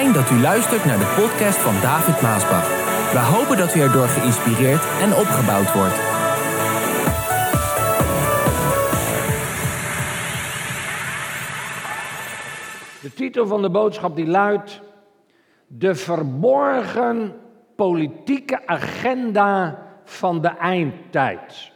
Dat u luistert naar de podcast van David Maasbach. We hopen dat u erdoor geïnspireerd en opgebouwd wordt. De titel van de boodschap die luidt De verborgen politieke agenda van de eindtijd.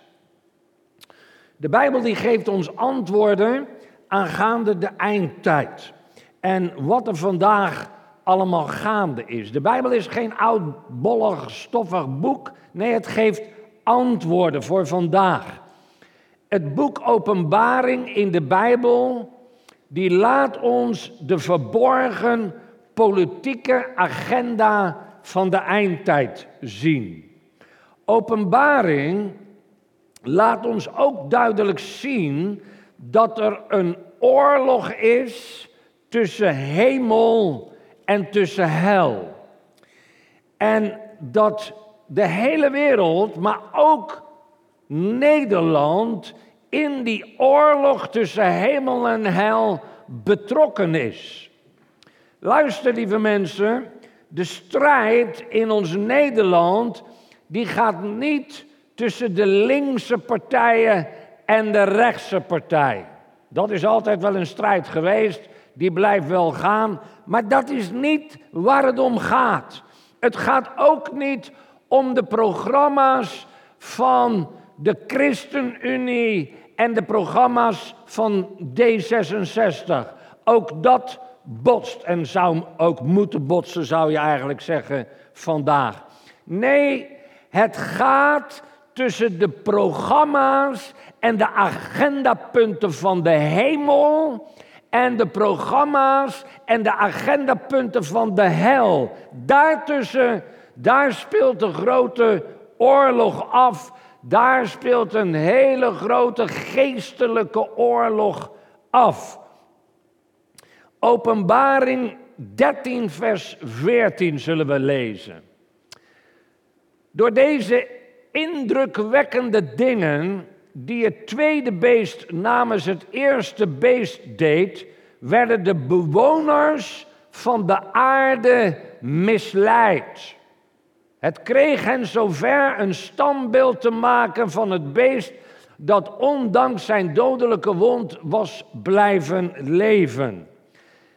De Bijbel die geeft ons antwoorden aangaande de eindtijd. En wat er vandaag allemaal gaande is. De Bijbel is geen oud, bollig, stoffig boek. Nee, het geeft antwoorden voor vandaag. Het boek Openbaring in de Bijbel, die laat ons de verborgen politieke agenda van de eindtijd zien. Openbaring laat ons ook duidelijk zien dat er een oorlog is tussen hemel en tussen hel. En dat de hele wereld, maar ook Nederland, in die oorlog tussen hemel en hel betrokken is. Luister, lieve mensen, de strijd in ons Nederland, die gaat niet tussen de linkse partijen en de rechtse partij. Dat is altijd wel een strijd geweest, die blijft wel gaan, maar dat is niet waar het om gaat. Het gaat ook niet om de programma's van de ChristenUnie en de programma's van D66. Ook dat botst en zou ook moeten botsen, zou je eigenlijk zeggen, vandaag. Nee, het gaat tussen de programma's en de agendapunten van de hemel en de programma's en de agendapunten van de hel. Daartussen, daar speelt de grote oorlog af. Daar speelt een hele grote geestelijke oorlog af. Openbaring 13, vers 14 zullen we lezen. Door deze indrukwekkende dingen die het tweede beest namens het eerste beest deed, werden de bewoners van de aarde misleid. Het kreeg hen zover een standbeeld te maken van het beest dat ondanks zijn dodelijke wond was blijven leven.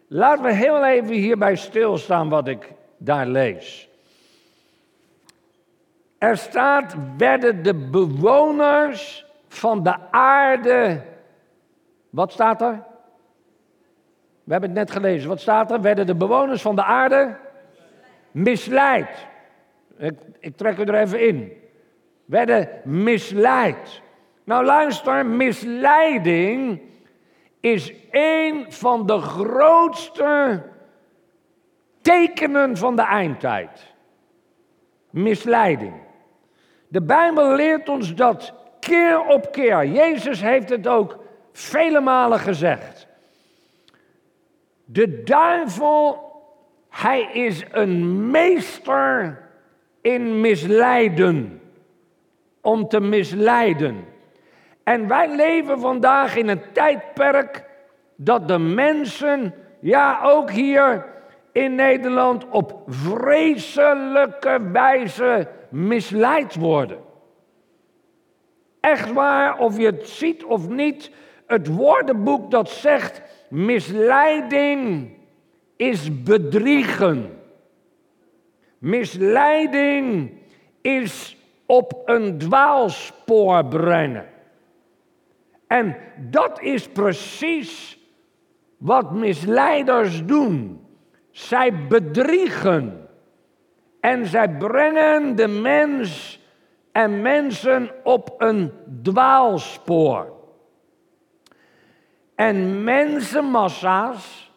Laten we heel even hierbij stilstaan wat ik daar lees. Er staat, werden de bewoners van de aarde. Wat staat er? We hebben het net gelezen. Wat staat er? Werden de bewoners van de aarde misleid. Ik, trek u er even in. Werden misleid. Nou luister, misleiding is een van de grootste tekenen van de eindtijd. Misleiding. De Bijbel leert ons dat keer op keer. Jezus heeft het ook vele malen gezegd. De duivel, hij is een meester in misleiden. Om te misleiden. En wij leven vandaag in een tijdperk dat de mensen, ja ook hier in Nederland, op vreselijke wijze misleid worden. Echt waar, of je het ziet of niet, het woordenboek dat zegt misleiding is bedriegen. Misleiding is op een dwaalspoor brengen. En dat is precies wat misleiders doen. Zij bedriegen. En zij brengen de mens en mensen op een dwaalspoor. En mensenmassa's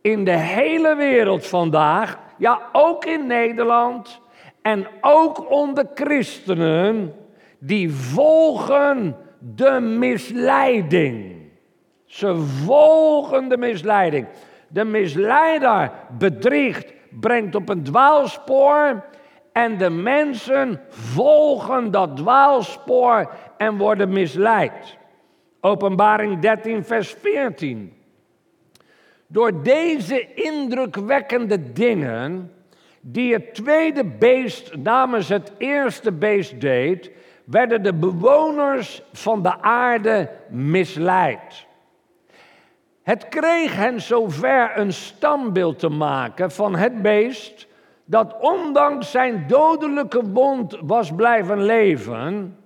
in de hele wereld vandaag, ja ook in Nederland en ook onder christenen, die volgen de misleiding. Ze volgen de misleiding. De misleider bedriegt, brengt op een dwaalspoor en de mensen volgen dat dwaalspoor en worden misleid. Openbaring 13, vers 14. Door deze indrukwekkende dingen, die het tweede beest namens het eerste beest deed, werden de bewoners van de aarde misleid. Het kreeg hen zover een stambeeld te maken van het beest dat ondanks zijn dodelijke wond was blijven leven.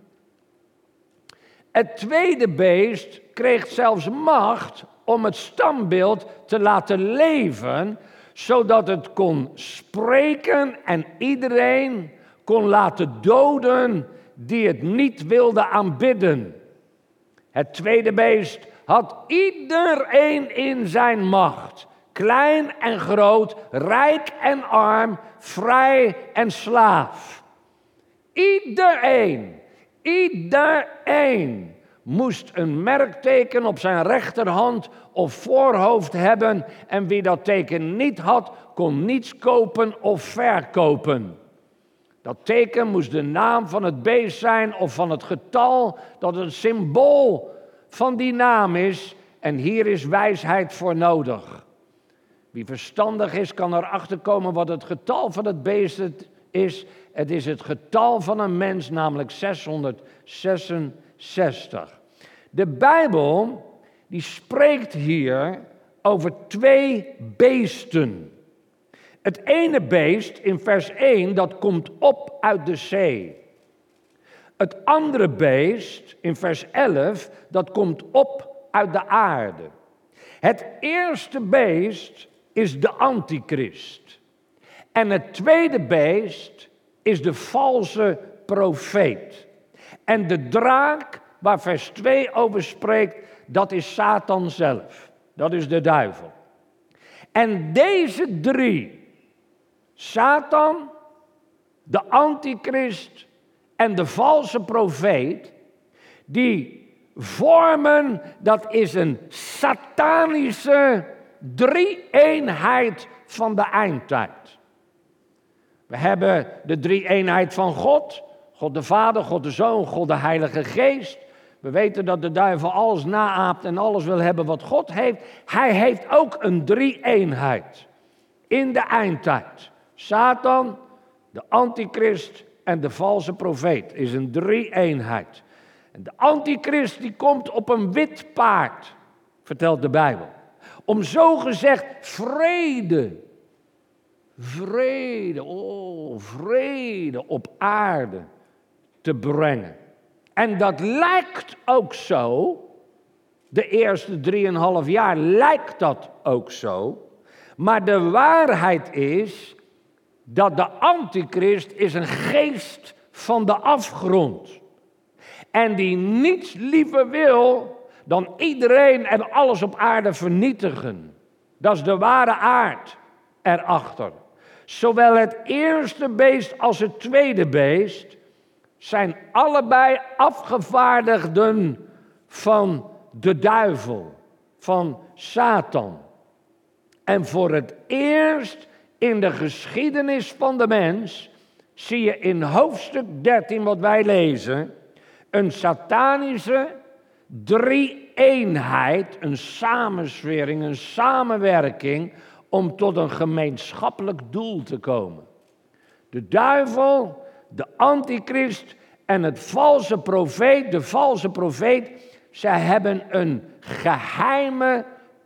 Het tweede beest kreeg zelfs macht om het stambeeld te laten leven, zodat het kon spreken en iedereen kon laten doden die het niet wilde aanbidden. Het tweede beest had iedereen in zijn macht. Klein en groot, rijk en arm, vrij en slaaf. Iedereen, iedereen moest een merkteken op zijn rechterhand of voorhoofd hebben en wie dat teken niet had, kon niets kopen of verkopen. Dat teken moest de naam van het beest zijn of van het getal dat het symbool van die naam is. En hier is wijsheid voor nodig. Wie verstandig is, kan erachter komen wat het getal van het beest is. Het is het getal van een mens, namelijk 666. De Bijbel die spreekt hier over twee beesten. Het ene beest in vers 1, dat komt op uit de zee. Het andere beest in vers 11, dat komt op uit de aarde. Het eerste beest is de antichrist. En het tweede beest is de valse profeet. En de draak waar vers 2 over spreekt, dat is Satan zelf. Dat is de duivel. En deze drie, Satan, de antichrist en de valse profeet, die vormen, dat is een satanische drie-eenheid van de eindtijd. We hebben de drie-eenheid van God, God de Vader, God de Zoon, God de Heilige Geest. We weten dat de duivel alles naaapt en alles wil hebben wat God heeft. Hij heeft ook een drie-eenheid in de eindtijd. Satan, de antichrist en de valse profeet is een drie-eenheid. En de antichrist die komt op een wit paard, vertelt de Bijbel. Om zogezegd vrede, vrede, oh vrede op aarde te brengen. En dat lijkt ook zo, de eerste drieënhalf jaar lijkt dat ook zo. Maar de waarheid is dat de antichrist is een geest van de afgrond. En die niets liever wil dan iedereen en alles op aarde vernietigen. Dat is de ware aard erachter. Zowel het eerste beest als het tweede beest zijn allebei afgevaardigden van de duivel, van Satan. En voor het eerst in de geschiedenis van de mens zie je in hoofdstuk 13 wat wij lezen, een satanische drie-eenheid, een samenswering, een samenwerking om tot een gemeenschappelijk doel te komen. De duivel, de antichrist en het valse profeet, de valse profeet, zij hebben een geheime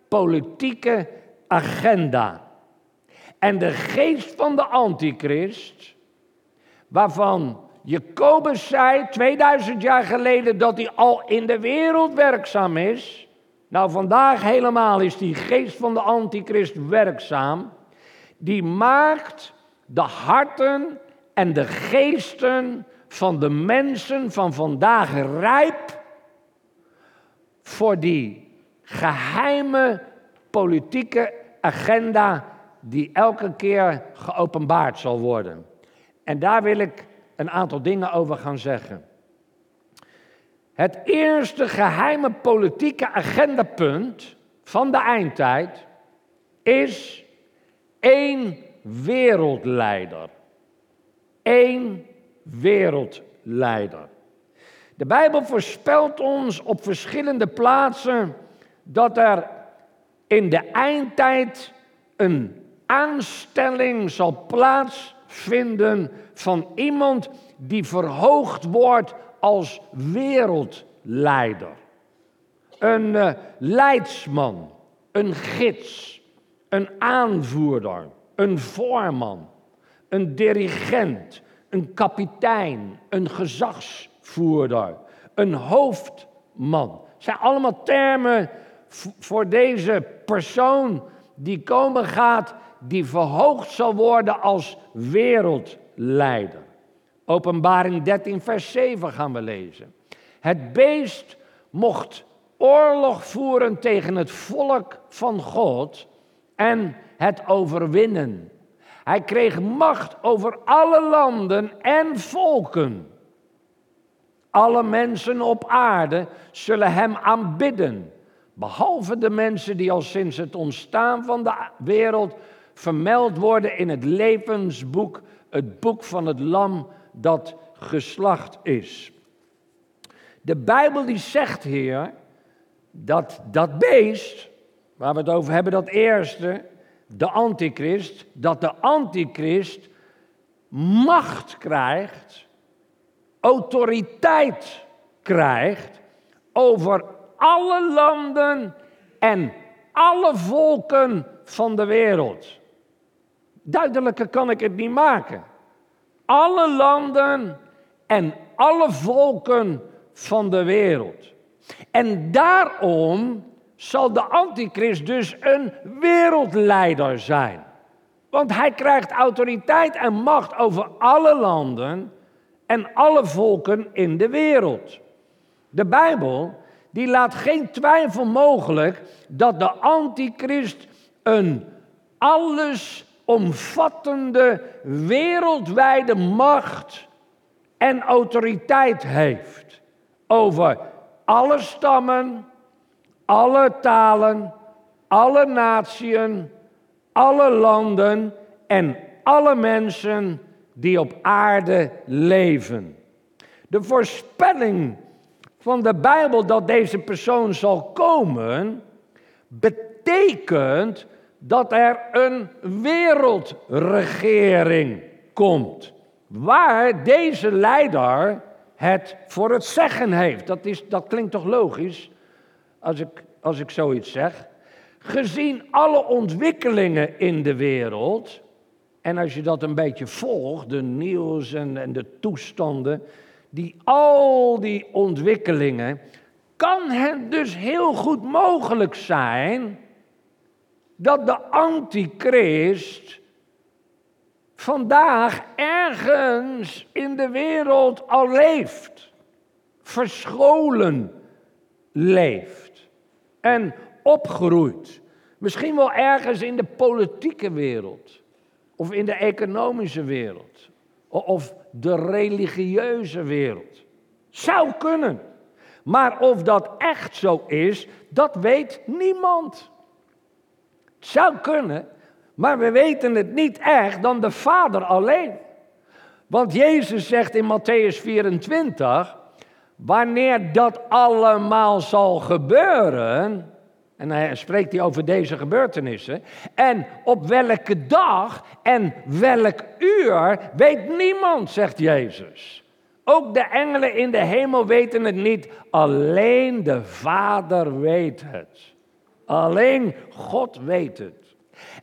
politieke agenda. En de geest van de antichrist, waarvan Jacobus zei 2000 jaar geleden dat hij al in de wereld werkzaam is. Nou, vandaag helemaal is die geest van de antichrist werkzaam. Die maakt de harten en de geesten van de mensen van vandaag rijp voor die geheime politieke agenda die elke keer geopenbaard zal worden. En daar wil ik een aantal dingen over gaan zeggen. Het eerste geheime politieke agendapunt van de eindtijd is één wereldleider. Eén wereldleider. De Bijbel voorspelt ons op verschillende plaatsen dat er in de eindtijd een aanstelling zal plaatsvinden van iemand die verhoogd wordt als wereldleider. Een uh, leidsman, een gids, een aanvoerder, een voorman, een dirigent, een kapitein, een gezagsvoerder, een hoofdman. Zijn allemaal termen voor deze persoon die komen gaat, die verhoogd zal worden als wereldleider. Openbaring 13, vers 7 gaan we lezen. Het beest mocht oorlog voeren tegen het volk van God en het overwinnen. Hij kreeg macht over alle landen en volken. Alle mensen op aarde zullen hem aanbidden, behalve de mensen die al sinds het ontstaan van de wereld vermeld worden in het levensboek, het boek van het lam dat geslacht is. De Bijbel die zegt hier dat dat beest, waar we het over hebben, dat eerste, de antichrist, dat de antichrist macht krijgt, autoriteit krijgt over alle landen en alle volken van de wereld. Duidelijker kan ik het niet maken. Alle landen en alle volken van de wereld. En daarom zal de antichrist dus een wereldleider zijn. Want hij krijgt autoriteit en macht over alle landen en alle volken in de wereld. De Bijbel die laat geen twijfel mogelijk dat de antichrist een allesomvattende wereldwijde macht en autoriteit heeft over alle stammen, alle talen, alle natieën, alle landen en alle mensen die op aarde leven. De voorspelling van de Bijbel dat deze persoon zal komen, betekent dat er een wereldregering komt. Waar deze leider het voor het zeggen heeft. Dat, is, dat klinkt toch logisch als ik, als ik zoiets zeg. Gezien alle ontwikkelingen in de wereld, en als je dat een beetje volgt, de nieuws en, en de toestanden, die al die ontwikkelingen, kan het dus heel goed mogelijk zijn dat de antichrist vandaag ergens in de wereld al leeft, verscholen leeft en opgroeit. Misschien wel ergens in de politieke wereld of in de economische wereld of de religieuze wereld. Zou kunnen. Maar of dat echt zo is, dat weet niemand. Zou kunnen, maar we weten het niet echt dan de Vader alleen. Want Jezus zegt in Matthäus 24, wanneer dat allemaal zal gebeuren, en dan spreekt hij over deze gebeurtenissen, en op welke dag en welk uur weet niemand, zegt Jezus. Ook de engelen in de hemel weten het niet, alleen de Vader weet het. Alleen God weet het.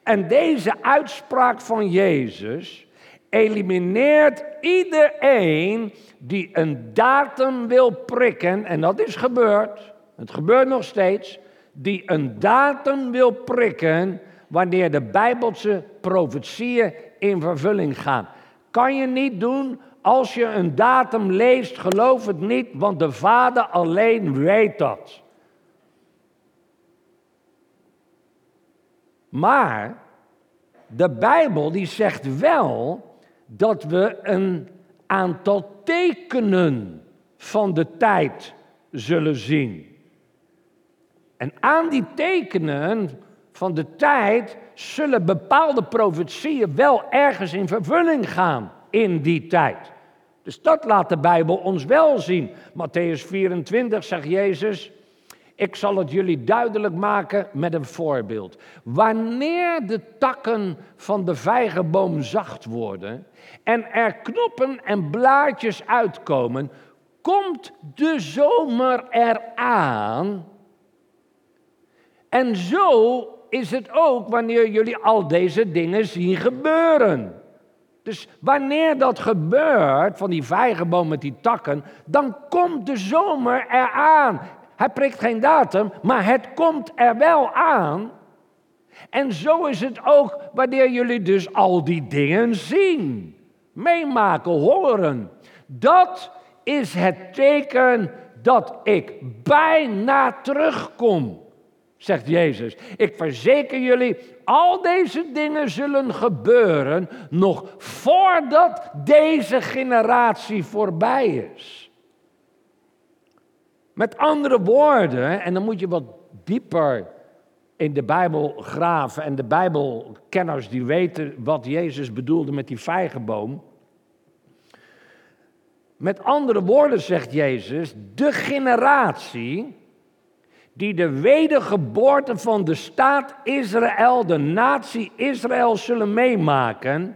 En deze uitspraak van Jezus elimineert iedereen die een datum wil prikken, en dat is gebeurd, het gebeurt nog steeds, die een datum wil prikken wanneer de Bijbelse profetieën in vervulling gaan. Kan je niet doen als je een datum leest, geloof het niet, want de Vader alleen weet dat. Maar de Bijbel die zegt wel dat we een aantal tekenen van de tijd zullen zien. En aan die tekenen van de tijd zullen bepaalde profetieën wel ergens in vervulling gaan in die tijd. Dus dat laat de Bijbel ons wel zien. Matthäus 24 zegt Jezus, Ik zal het jullie duidelijk maken met een voorbeeld. Wanneer de takken van de vijgenboom zacht worden en er knoppen en blaadjes uitkomen, komt de zomer eraan. En zo is het ook wanneer jullie al deze dingen zien gebeuren. Dus wanneer dat gebeurt, van die vijgenboom met die takken, dan komt de zomer eraan. Hij prikt geen datum, maar het komt er wel aan. En zo is het ook wanneer jullie dus al die dingen zien, meemaken, horen. Dat is het teken dat ik bijna terugkom, zegt Jezus. Ik verzeker jullie, al deze dingen zullen gebeuren nog voordat deze generatie voorbij is. Met andere woorden, en dan moet je wat dieper in de Bijbel graven en de Bijbelkenners die weten wat Jezus bedoelde met die vijgenboom. Met andere woorden zegt Jezus, de generatie die de wedergeboorte van de staat Israël, de natie Israël zullen meemaken,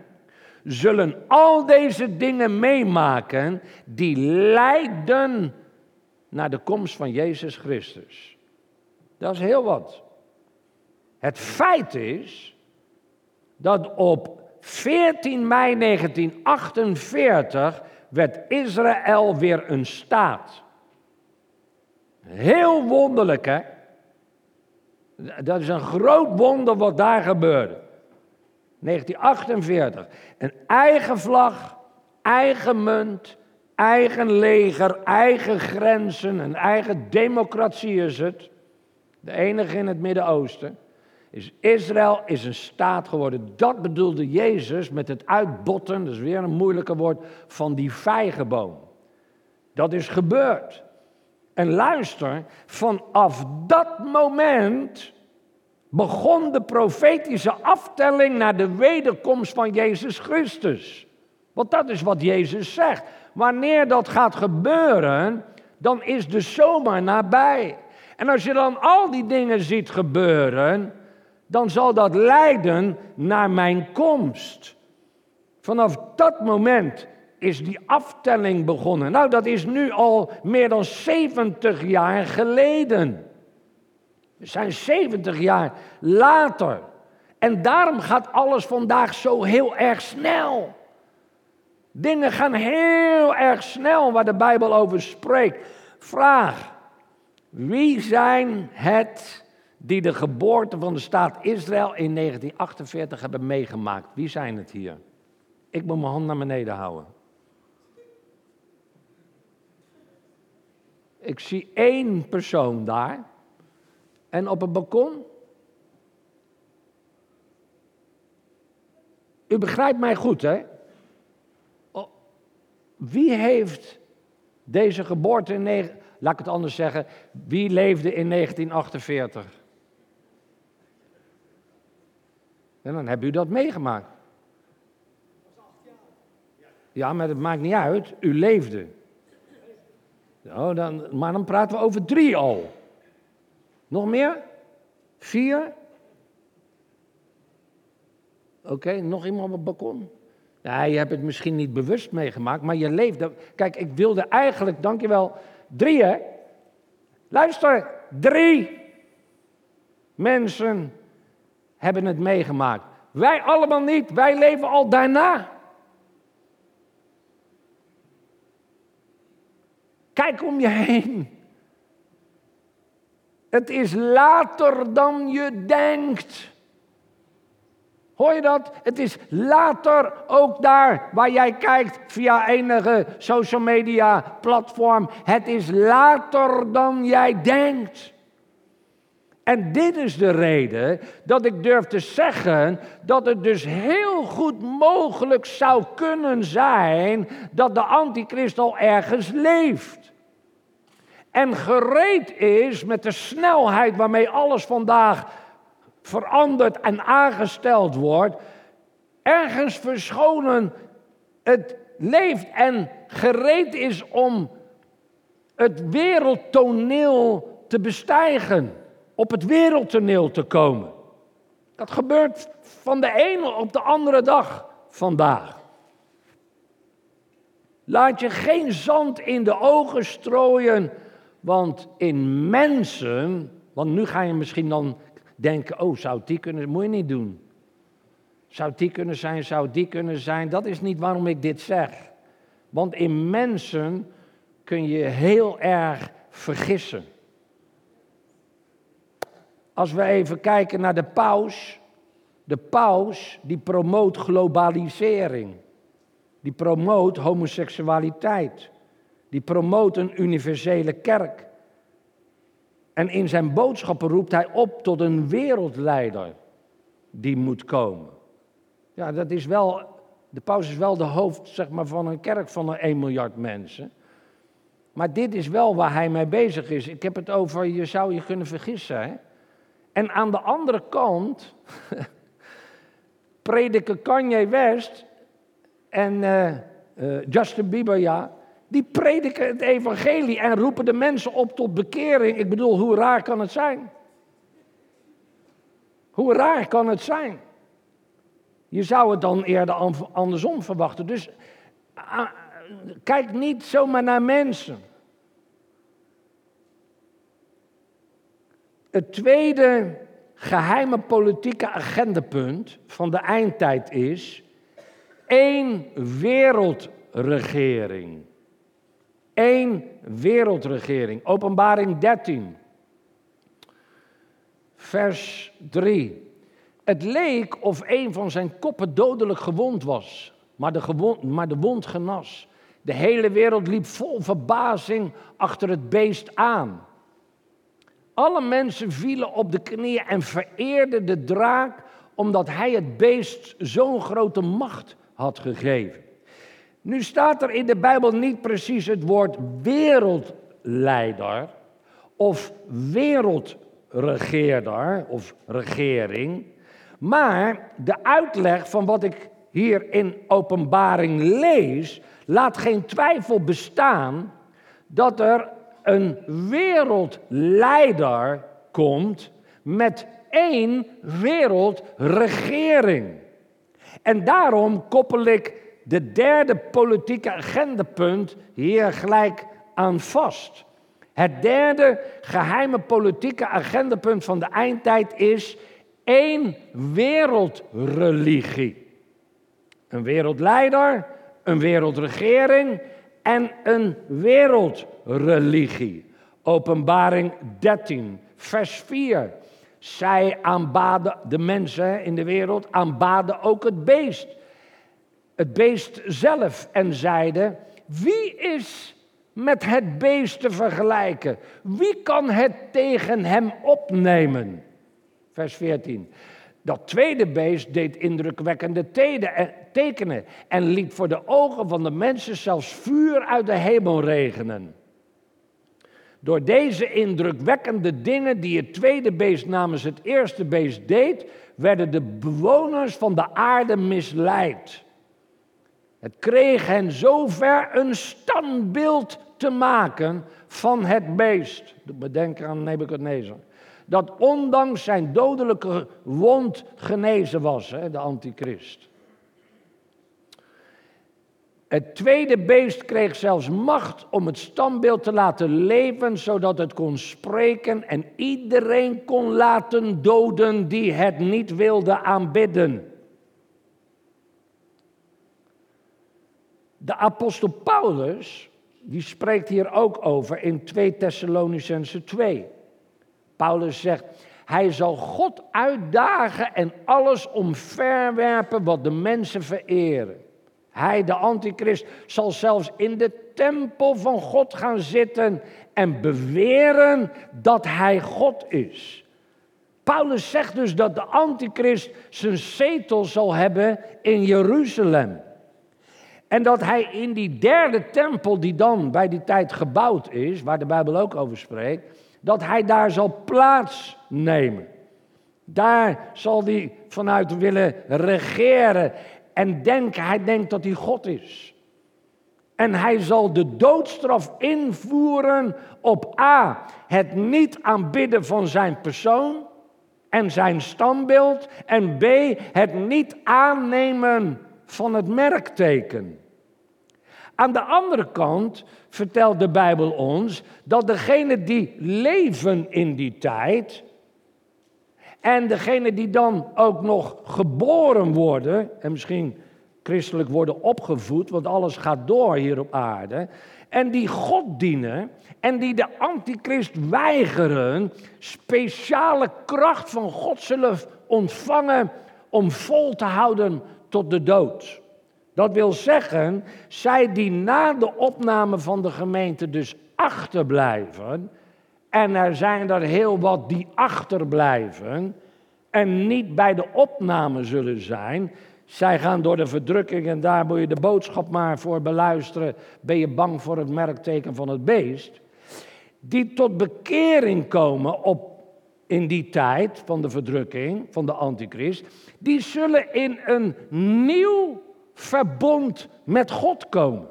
zullen al deze dingen meemaken die leiden naar de komst van Jezus Christus. Dat is heel wat. Het feit is dat op 14 mei 1948 werd Israël weer een staat. Heel wonderlijk, hè? Dat is een groot wonder wat daar gebeurde. 1948. Een eigen vlag, eigen munt, eigen leger, eigen grenzen, een eigen democratie is het. De enige in het Midden-Oosten. Is Israël is een staat geworden. Dat bedoelde Jezus met het uitbotten, dat is weer een moeilijke woord, van die vijgenboom. Dat is gebeurd. En luister, vanaf dat moment begon de profetische aftelling naar de wederkomst van Jezus Christus. Want dat is wat Jezus zegt. Wanneer dat gaat gebeuren, dan is de zomer nabij. En als je dan al die dingen ziet gebeuren, dan zal dat leiden naar mijn komst. Vanaf dat moment is die aftelling begonnen. Nou, dat is nu al meer dan 70 jaar geleden. We zijn 70 jaar later. En daarom gaat alles vandaag zo heel erg snel. Dingen gaan heel erg snel waar de Bijbel over spreekt. Vraag: wie zijn het die de geboorte van de staat Israël in 1948 hebben meegemaakt? Wie zijn het hier? Ik moet mijn hand naar beneden houden. Ik zie één persoon daar. En op het balkon. U begrijpt mij goed, hè? Wie heeft deze geboorte in... Laat ik het anders zeggen. Wie leefde in 1948? En dan hebben u dat meegemaakt. Ja, maar het maakt niet uit. U leefde. Nou, dan, maar dan praten we over drie al. Nog meer? Vier? Oké, nog iemand op het balkon? Ja, je hebt het misschien niet bewust meegemaakt, maar je leeft. Kijk, ik wilde eigenlijk, dankjewel, drie hè. Luister, drie mensen hebben het meegemaakt. Wij allemaal niet, wij leven al daarna. Kijk om je heen. Het is later dan je denkt. Hoor je dat? Het is later ook daar waar jij kijkt via enige social media platform. Het is later dan jij denkt. En dit is de reden dat ik durf te zeggen dat het dus heel goed mogelijk zou kunnen zijn dat de antichrist al ergens leeft. En gereed is met de snelheid waarmee alles vandaag veranderd en aangesteld wordt, ergens verschonen het leeft en gereed is om het wereldtoneel te bestijgen, op het wereldtoneel te komen. Dat gebeurt van de ene op de andere dag vandaag. Laat je geen zand in de ogen strooien, want in mensen, want nu ga je misschien dan denken, oh zou die kunnen, moet je niet doen. Zou die kunnen zijn, zou die kunnen zijn, dat is niet waarom ik dit zeg. Want in mensen kun je heel erg vergissen. Als we even kijken naar de paus. De paus die promoot globalisering. Die promoot homoseksualiteit. Die promoot een universele kerk. En in zijn boodschappen roept hij op tot een wereldleider die moet komen. Ja, dat is wel, de paus is wel de hoofd zeg maar, van een kerk van een 1 miljard mensen. Maar dit is wel waar hij mee bezig is. Ik heb het over, je zou je kunnen vergissen. Hè? En aan de andere kant prediken Kanye West en uh, uh, Justin Bieber, ja, die prediken het evangelie en roepen de mensen op tot bekering. Ik bedoel, hoe raar kan het zijn? Hoe raar kan het zijn? Je zou het dan eerder andersom verwachten. Dus uh, kijk niet zomaar naar mensen. Het tweede geheime politieke agendapunt van de eindtijd is één wereldregering. Eén wereldregering. Openbaring 13, vers 3. Het leek of een van zijn koppen dodelijk gewond was, maar de, gewond, maar de wond genas. De hele wereld liep vol verbazing achter het beest aan. Alle mensen vielen op de knieën en vereerden de draak omdat hij het beest zo'n grote macht had gegeven. Nu staat er in de Bijbel niet precies het woord wereldleider of wereldregeerder of regering, maar de uitleg van wat ik hier in openbaring lees, laat geen twijfel bestaan dat er een wereldleider komt met één wereldregering. En daarom koppel ik de derde politieke agendapunt hier gelijk aan vast. Het derde geheime politieke agendapunt van de eindtijd is één wereldreligie. Een wereldleider, een wereldregering en een wereldreligie. Openbaring 13, vers 4. Zij aanbaden, de mensen in de wereld, aanbaden ook het beest. Het beest zelf en zeiden, wie is met het beest te vergelijken? Wie kan het tegen hem opnemen? Vers 14. Dat tweede beest deed indrukwekkende tekenen en liet voor de ogen van de mensen zelfs vuur uit de hemel regenen. Door deze indrukwekkende dingen die het tweede beest namens het eerste beest deed, werden de bewoners van de aarde misleid. Het kreeg hen zover een standbeeld te maken van het beest. Bedenk aan Nebuchadnezzar dat ondanks zijn dodelijke wond genezen was, hè, de antichrist. Het tweede beest kreeg zelfs macht om het standbeeld te laten leven, zodat het kon spreken en iedereen kon laten doden die het niet wilde aanbidden. De apostel Paulus, die spreekt hier ook over in 2 Thessalonicense 2. Paulus zegt, hij zal God uitdagen en alles omverwerpen wat de mensen vereren. Hij, de antichrist, zal zelfs in de tempel van God gaan zitten en beweren dat hij God is. Paulus zegt dus dat de antichrist zijn zetel zal hebben in Jeruzalem. En dat hij in die derde tempel die dan bij die tijd gebouwd is, waar de Bijbel ook over spreekt, dat hij daar zal plaatsnemen. Daar zal hij vanuit willen regeren en denken, hij denkt dat hij God is. En hij zal de doodstraf invoeren op A. Het niet aanbidden van zijn persoon en zijn standbeeld. En B. Het niet aannemen van het merkteken. Aan de andere kant vertelt de Bijbel ons dat degenen die leven in die tijd en degenen die dan ook nog geboren worden, en misschien christelijk worden opgevoed, want alles gaat door hier op aarde, en die God dienen en die de antichrist weigeren, speciale kracht van God zullen ontvangen om vol te houden tot de dood. Dat wil zeggen, zij die na de opname van de gemeente dus achterblijven, en er zijn er heel wat die achterblijven en niet bij de opname zullen zijn. Zij gaan door de verdrukking en daar moet je de boodschap maar voor beluisteren. Ben je bang voor het merkteken van het beest? Die tot bekering komen op, in die tijd van de verdrukking, van de antichrist. Die zullen in een nieuw verbond met God komen.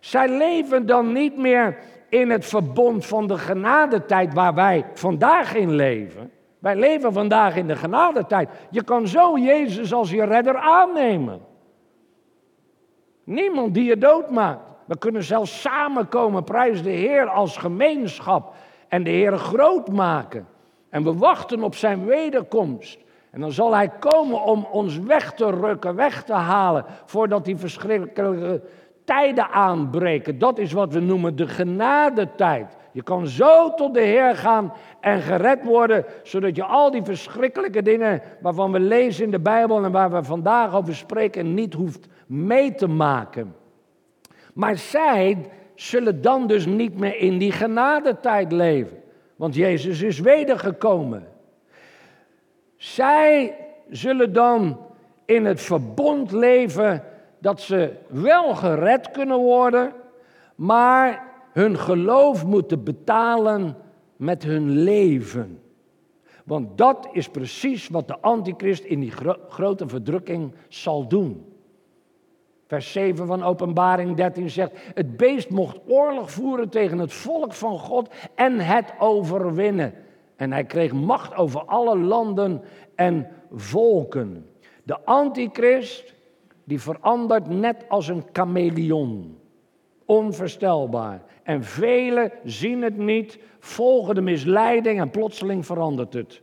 Zij leven dan niet meer in het verbond van de genadetijd waar wij vandaag in leven. Wij leven vandaag in de genadetijd. Je kan zo Jezus als je redder aannemen. Niemand die je doodmaakt. We kunnen zelfs samenkomen, prijs de Heer als gemeenschap en de Heer groot maken. En we wachten op zijn wederkomst. En dan zal hij komen om ons weg te rukken, weg te halen, voordat die verschrikkelijke tijden aanbreken. Dat is wat we noemen de genadetijd. Je kan zo tot de Heer gaan en gered worden, zodat je al die verschrikkelijke dingen waarvan we lezen in de Bijbel en waar we vandaag over spreken, niet hoeft mee te maken. Maar zij zullen dan dus niet meer in die genadetijd leven, want Jezus is wedergekomen. Zij zullen dan in het verbond leven dat ze wel gered kunnen worden, maar hun geloof moeten betalen met hun leven. Want dat is precies wat de antichrist in die grote verdrukking zal doen. Vers 7 van Openbaring 13 zegt: Het beest mocht oorlog voeren tegen het volk van God en het overwinnen. En hij kreeg macht over alle landen en volken. De antichrist die verandert net als een chameleon. Onvoorstelbaar. En velen zien het niet, volgen de misleiding en plotseling verandert het.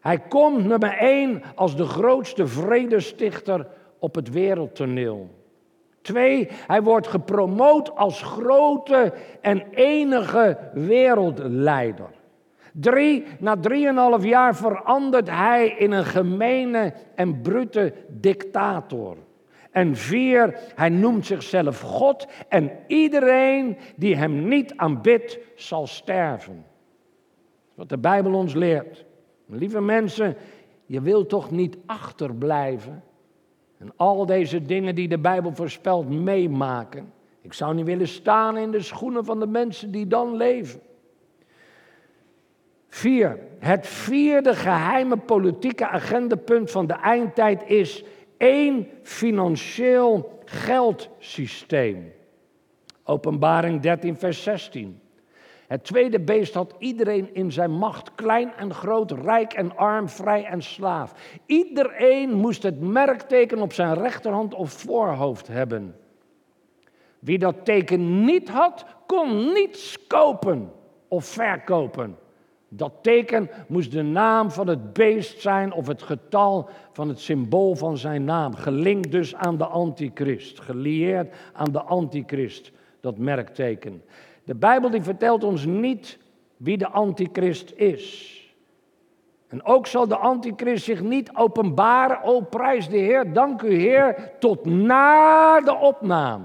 Hij komt nummer één als de grootste vredestichter op het wereldtoneel. Twee, hij wordt gepromoot als grote en enige wereldleider. Drie, na drieënhalf jaar verandert hij in een gemene en brute dictator. En vier, hij noemt zichzelf God en iedereen die hem niet aanbidt zal sterven. Wat de Bijbel ons leert. Lieve mensen, je wilt toch niet achterblijven en al deze dingen die de Bijbel voorspelt meemaken. Ik zou niet willen staan in de schoenen van de mensen die dan leven. Vier, het vierde geheime politieke agendapunt van de eindtijd is één financieel geldsysteem. Openbaring 13, vers 16. Het tweede beest had iedereen in zijn macht, klein en groot, rijk en arm, vrij en slaaf. Iedereen moest het merkteken op zijn rechterhand of voorhoofd hebben. Wie dat teken niet had, kon niets kopen of verkopen. Dat teken moest de naam van het beest zijn of het getal van het symbool van zijn naam. Gelinkt dus aan de antichrist, gelieerd aan de antichrist, dat merkteken. De Bijbel die vertelt ons niet wie de antichrist is. En ook zal de antichrist zich niet openbaren, o prijs de Heer, dank u Heer, tot na de opname.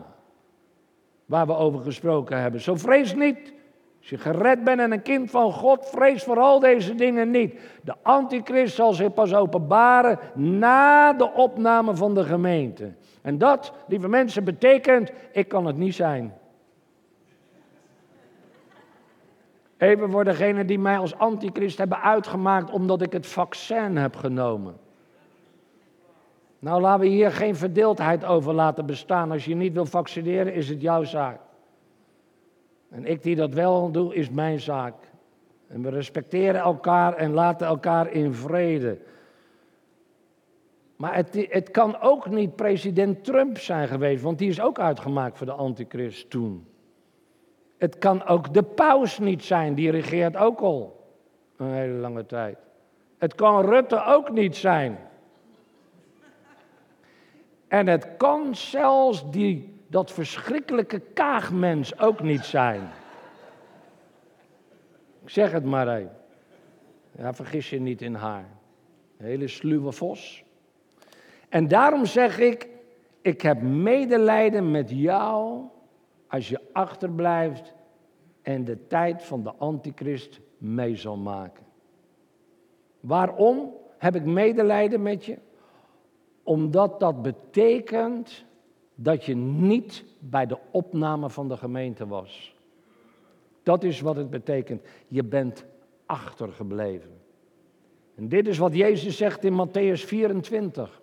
Waar we over gesproken hebben. Zo vrees niet als je gered bent en een kind van God, vrees voor al deze dingen niet. De antichrist zal zich pas openbaren na de opname van de gemeente. En dat, lieve mensen, betekent, ik kan het niet zijn. Even voor degenen die mij als antichrist hebben uitgemaakt omdat ik het vaccin heb genomen. Nou, laten we hier geen verdeeldheid over laten bestaan. Als je niet wil vaccineren, is het jouw zaak. En ik die dat wel doe, is mijn zaak. En we respecteren elkaar en laten elkaar in vrede. Maar het, het kan ook niet president Trump zijn geweest, want die is ook uitgemaakt voor de antichrist toen. Het kan ook de paus niet zijn, die regeert ook al een hele lange tijd. Het kan Rutte ook niet zijn. En het kan zelfs die, dat verschrikkelijke kaagmens ook niet zijn. Ik zeg het maar even. Ja, vergis je niet in haar. Een hele sluwe vos. En daarom zeg ik, ik heb medelijden met jou als je achterblijft en de tijd van de antichrist mee zal maken. Waarom heb ik medelijden met je? Omdat dat betekent dat je niet bij de opname van de gemeente was. Dat is wat het betekent. Je bent achtergebleven. En dit is wat Jezus zegt in Matthäus 24.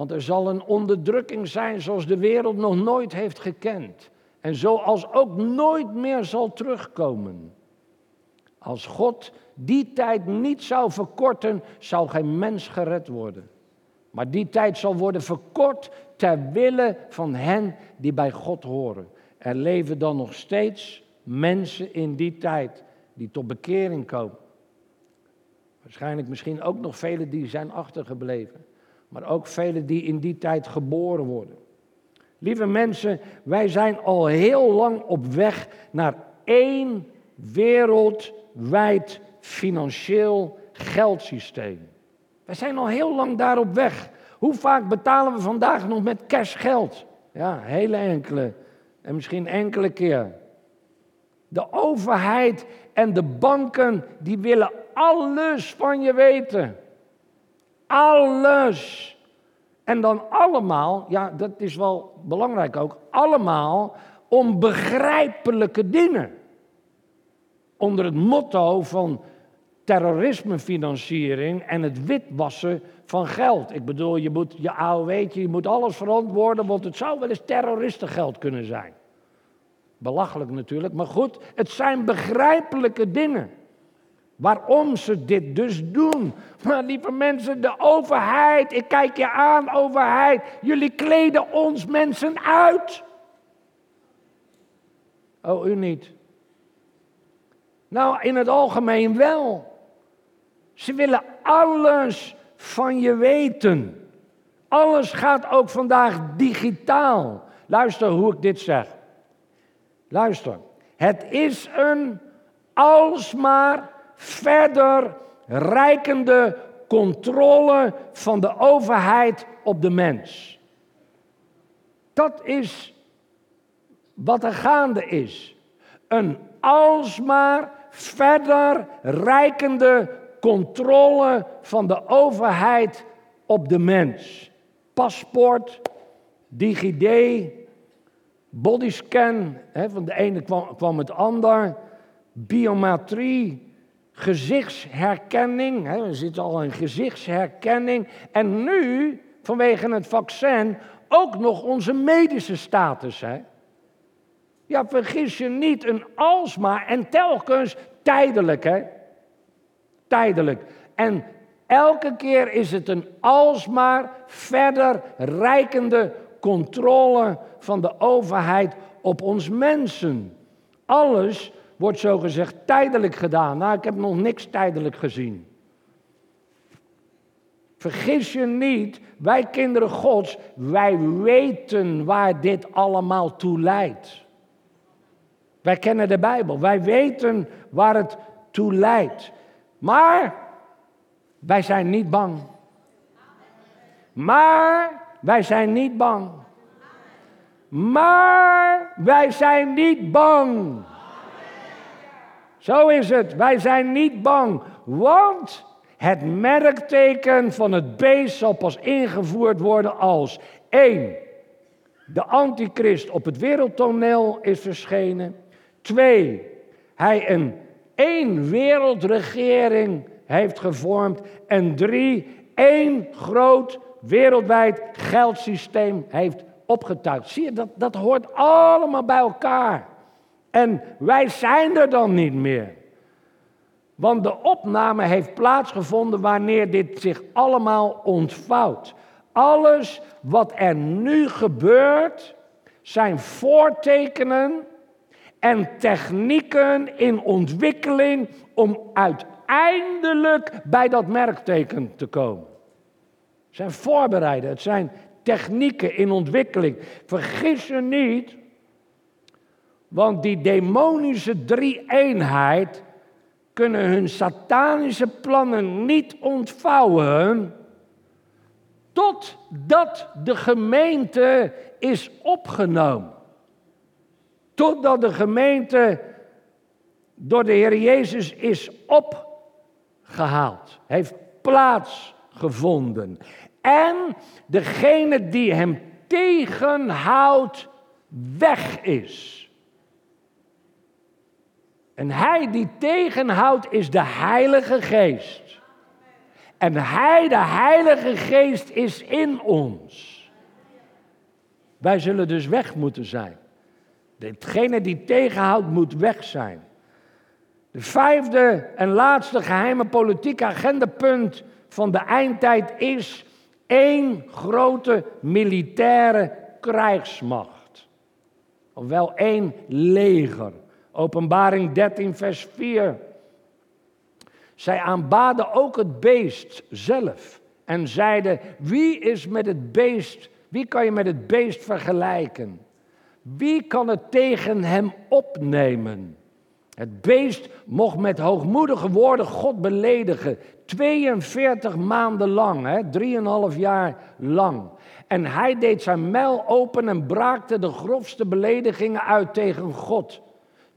Want er zal een onderdrukking zijn zoals de wereld nog nooit heeft gekend. En zoals ook nooit meer zal terugkomen. Als God die tijd niet zou verkorten, zou geen mens gered worden. Maar die tijd zal worden verkort ter wille van hen die bij God horen. Er leven dan nog steeds mensen in die tijd die tot bekering komen. Waarschijnlijk misschien ook nog velen die zijn achtergebleven. Maar ook velen die in die tijd geboren worden. Lieve mensen, wij zijn al heel lang op weg naar één wereldwijd financieel geldsysteem. We zijn al heel lang daarop weg. Hoe vaak betalen we vandaag nog met cashgeld? Ja, hele enkele. En misschien enkele keer. De overheid en de banken, die willen alles van je weten. Alles. En dan allemaal, ja, dat is wel belangrijk ook, allemaal om begrijpelijke dingen. Onder het motto van terrorismefinanciering en het witwassen van geld. Ik bedoel, je moet je AOW'tje, je moet alles verantwoorden, want het zou wel eens terroristengeld kunnen zijn. Belachelijk natuurlijk, maar goed, het zijn begrijpelijke dingen. Waarom ze dit dus doen. Maar lieve mensen, de overheid, ik kijk je aan, overheid, jullie kleden ons mensen uit. Oh, u niet. Nou, in het algemeen wel. Ze willen alles van je weten. Alles gaat ook vandaag digitaal. Luister hoe ik dit zeg. Luister. Het is een alsmaar verder rijkende controle van de overheid op de mens. Dat is wat er gaande is. Een alsmaar verder rijkende controle van de overheid op de mens. Paspoort, DigiD, bodyscan, hè, van de ene kwam, kwam het ander, biometrie, gezichtsherkenning. Hè, er zit al een gezichtsherkenning. En nu, vanwege het vaccin, ook nog onze medische status. Hè. Ja, vergis je niet, een alsmaar en telkens tijdelijk. Hè tijdelijk. En elke keer is het een alsmaar verder rijkende controle van de overheid op ons mensen. Alles wordt zogezegd tijdelijk gedaan. Nou, ik heb nog niks tijdelijk gezien. Vergis je niet, wij kinderen Gods, wij weten waar dit allemaal toe leidt. Wij kennen de Bijbel, wij weten waar het toe leidt. Maar wij zijn niet bang. Maar wij zijn niet bang. Maar wij zijn niet bang. Zo is het. Wij zijn niet bang. Want het merkteken van het beest zal pas ingevoerd worden als één. De antichrist op het wereldtoneel is verschenen. Twee. Hij een één wereldregering heeft gevormd. En drie, één groot wereldwijd geldsysteem heeft opgetuigd. Zie je, dat, dat hoort allemaal bij elkaar. En wij zijn er dan niet meer. Want de opname heeft plaatsgevonden wanneer dit zich allemaal ontvouwt. Alles wat er nu gebeurt, zijn voortekenen en technieken in ontwikkeling om uiteindelijk bij dat merkteken te komen. Het zijn voorbereiden, het zijn technieken in ontwikkeling. Vergis je niet, want die demonische drie-eenheid kunnen hun satanische plannen niet ontvouwen totdat de gemeente is opgenomen. Totdat de gemeente door de Heer Jezus is opgehaald, heeft plaatsgevonden. En degene die hem tegenhoudt, weg is. En hij die tegenhoudt is de Heilige Geest. En hij, de Heilige Geest, is in ons. Wij zullen dus weg moeten zijn. Degene die tegenhoudt moet weg zijn. De vijfde en laatste geheime politieke agendapunt van de eindtijd is één grote militaire krijgsmacht. Ofwel één leger. Openbaring 13, vers 4. Zij aanbaden ook het beest zelf en zeiden: Wie is met het beest, wie kan je met het beest vergelijken? Wie kan het tegen hem opnemen? Het beest mocht met hoogmoedige woorden God beledigen. 42 maanden lang, hè, 3,5 jaar lang. En hij deed zijn mijl open en braakte de grofste beledigingen uit tegen God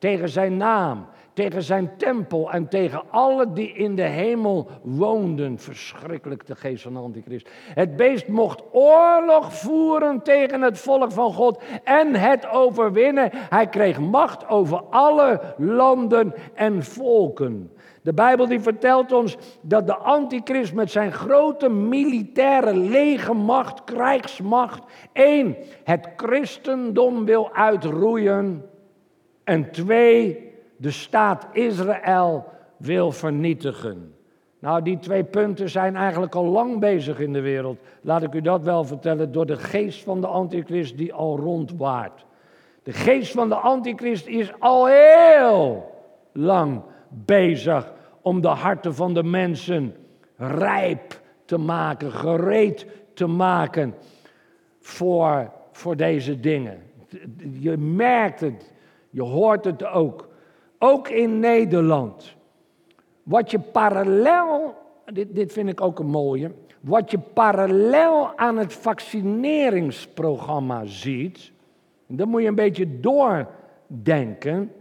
tegen zijn naam, tegen zijn tempel en tegen alle die in de hemel woonden. Verschrikkelijk de geest van de antichrist. Het beest mocht oorlog voeren tegen het volk van God en het overwinnen. Hij kreeg macht over alle landen en volken. De Bijbel die vertelt ons dat de antichrist met zijn grote militaire legermacht, krijgsmacht, één, het christendom wil uitroeien en twee, de staat Israël wil vernietigen. Nou, die twee punten zijn eigenlijk al lang bezig in de wereld. Laat ik u dat wel vertellen, door de geest van de antichrist die al rondwaart. De geest van de antichrist is al heel lang bezig om de harten van de mensen rijp te maken, gereed te maken voor, voor deze dingen. Je merkt het. Je hoort het ook. Ook in Nederland. Wat je parallel, dit, dit vind ik ook een mooie. Wat je parallel aan het vaccineringsprogramma ziet. Dan moet je een beetje doordenken.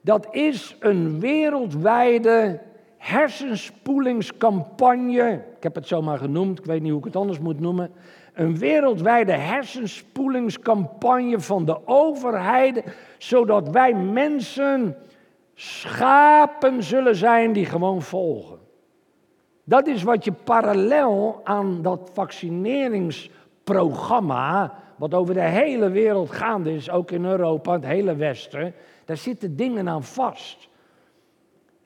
Dat is een wereldwijde hersenspoelingscampagne. Ik heb het zo maar genoemd, ik weet niet hoe ik het anders moet noemen een wereldwijde hersenspoelingscampagne van de overheid, zodat wij mensen schapen zullen zijn die gewoon volgen. Dat is wat je parallel aan dat vaccineringsprogramma, wat over de hele wereld gaande is, ook in Europa, het hele Westen, daar zitten dingen aan vast.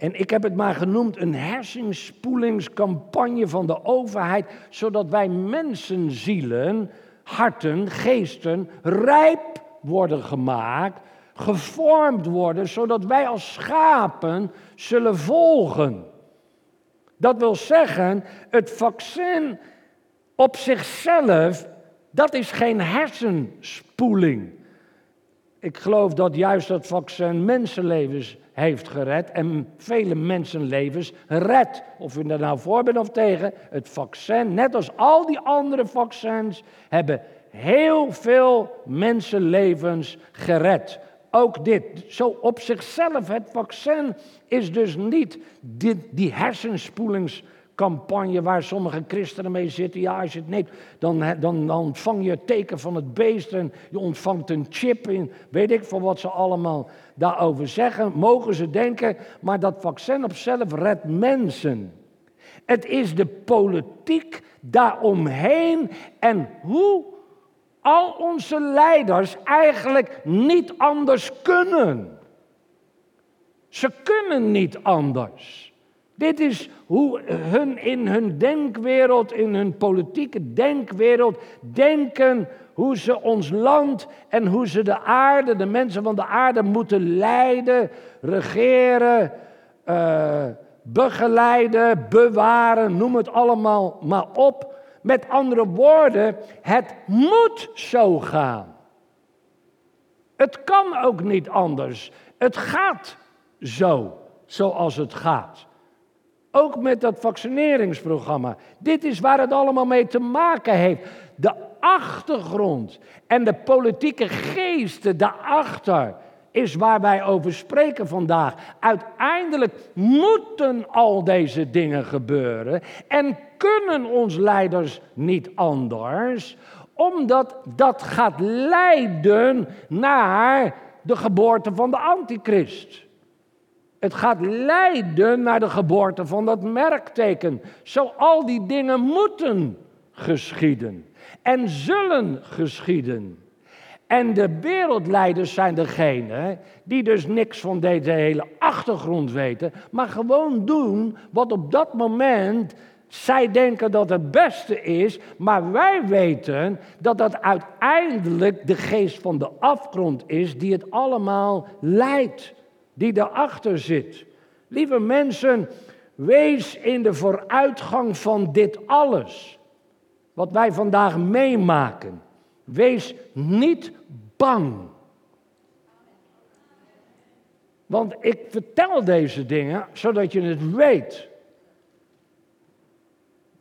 En ik heb het maar genoemd een hersenspoelingscampagne van de overheid, zodat wij mensenzielen, harten, geesten rijp worden gemaakt, gevormd worden, zodat wij als schapen zullen volgen. Dat wil zeggen, het vaccin op zichzelf, dat is geen hersenspoeling. Ik geloof dat juist dat vaccin mensenlevens heeft gered en vele mensenlevens redt. Of u er nou voor bent of tegen, het vaccin, net als al die andere vaccins, hebben heel veel mensenlevens gered. Ook dit, zo op zichzelf, het vaccin is dus niet die, die hersenspoelings campagne waar sommige christenen mee zitten. Ja, als je het neemt, dan, dan, dan ontvang je het teken van het beest en je ontvangt een chip in. Weet ik van wat ze allemaal daarover zeggen. Mogen ze denken, maar dat vaccin op zelf redt mensen. Het is de politiek daaromheen en hoe al onze leiders eigenlijk niet anders kunnen. Ze kunnen niet anders. Dit is hoe hun in hun denkwereld, in hun politieke denkwereld, denken hoe ze ons land en hoe ze de aarde, de mensen van de aarde moeten leiden, regeren, uh, begeleiden, bewaren, noem het allemaal maar op. Met andere woorden, het moet zo gaan. Het kan ook niet anders. Het gaat zo, zoals het gaat. Ook met dat vaccineringsprogramma. Dit is waar het allemaal mee te maken heeft. De achtergrond en de politieke geesten daarachter is waar wij over spreken vandaag. Uiteindelijk moeten al deze dingen gebeuren en kunnen ons leiders niet anders, omdat dat gaat leiden naar de geboorte van de antichrist. Het gaat leiden naar de geboorte van dat merkteken. Zo al die dingen moeten geschieden en zullen geschieden. En de wereldleiders zijn degene die dus niks van deze hele achtergrond weten, maar gewoon doen wat op dat moment zij denken dat het beste is, maar wij weten dat dat uiteindelijk de geest van de afgrond is die het allemaal leidt, die erachter zit. Lieve mensen, wees in de vooruitgang van dit alles, wat wij vandaag meemaken. Wees niet bang. Want ik vertel deze dingen zodat je het weet.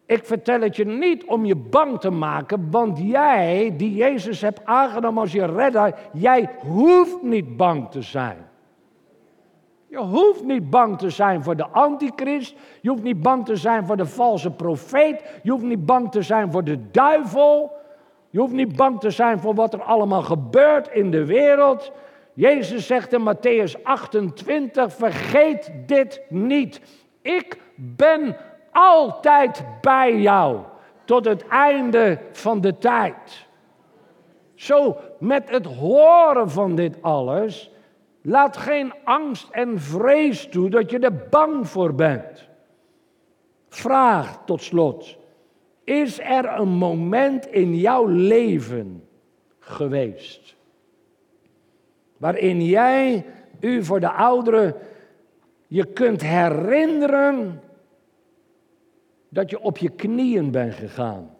Ik vertel het je niet om je bang te maken, want jij, die Jezus hebt aangenomen als je redder, jij hoeft niet bang te zijn. Je hoeft niet bang te zijn voor de antichrist. Je hoeft niet bang te zijn voor de valse profeet. Je hoeft niet bang te zijn voor de duivel. Je hoeft niet bang te zijn voor wat er allemaal gebeurt in de wereld. Jezus zegt in Matthäus 28, vergeet dit niet. Ik ben altijd bij jou tot het einde van de tijd. Zo, met het horen van dit alles, laat geen angst en vrees toe dat je er bang voor bent. Vraag tot slot, is er een moment in jouw leven geweest waarin jij u voor de ouderen je kunt herinneren dat je op je knieën bent gegaan.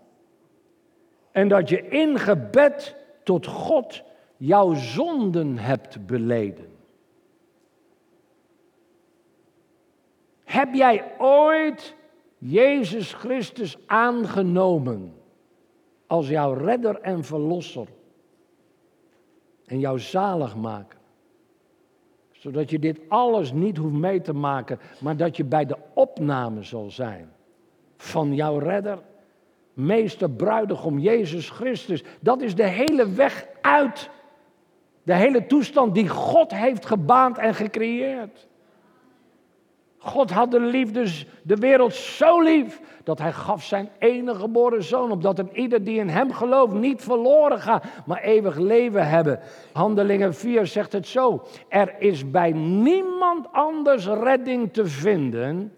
En dat je in gebed tot God jouw zonden hebt beleden. Heb jij ooit Jezus Christus aangenomen als jouw redder en verlosser en jouw zaligmaker? Zodat je dit alles niet hoeft mee te maken, maar dat je bij de opname zal zijn van jouw redder, meester, bruidegom, Jezus Christus. Dat is de hele weg uit. De hele toestand die God heeft gebaand en gecreëerd. God had de liefde, de wereld zo lief, dat hij gaf zijn enige geboren zoon, opdat een ieder die in hem gelooft niet verloren gaat, maar eeuwig leven hebben. Handelingen 4 zegt het zo, er is bij niemand anders redding te vinden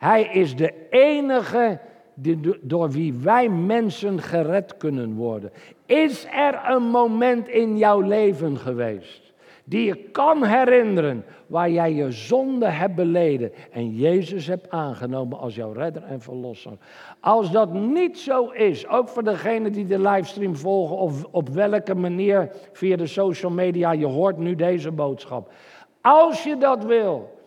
hij is de enige die, door wie wij mensen gered kunnen worden. Is er een moment in jouw leven geweest die je kan herinneren waar jij je zonde hebt beleden en Jezus hebt aangenomen als jouw redder en verlosser? Als dat niet zo is, ook voor degenen die de livestream volgen of op welke manier via de social media, je hoort nu deze boodschap. Als je dat wil,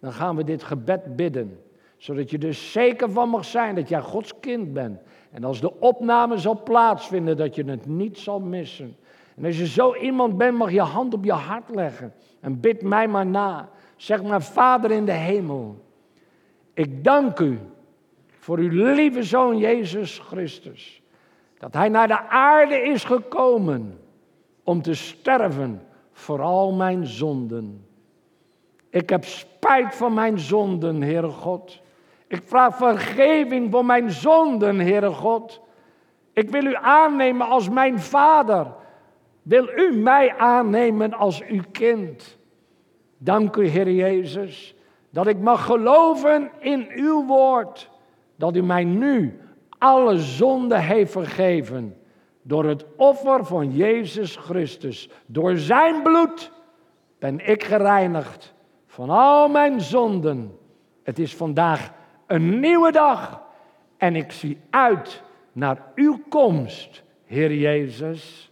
dan gaan we dit gebed bidden zodat je dus zeker van mag zijn dat jij Gods kind bent. En als de opname zal plaatsvinden, dat je het niet zal missen. En als je zo iemand bent, mag je hand op je hart leggen. En bid mij maar na. Zeg maar, Vader in de hemel. Ik dank u voor uw lieve zoon Jezus Christus. Dat hij naar de aarde is gekomen om te sterven voor al mijn zonden. Ik heb spijt van mijn zonden, Heere God. Ik vraag vergeving voor mijn zonden, Heere God. Ik wil u aannemen als mijn vader. Wil u mij aannemen als uw kind? Dank u, Heer Jezus, dat ik mag geloven in uw woord. Dat u mij nu alle zonde heeft vergeven. Door het offer van Jezus Christus. Door zijn bloed ben ik gereinigd van al mijn zonden. Het is vandaag een nieuwe dag en ik zie uit naar uw komst, Heer Jezus.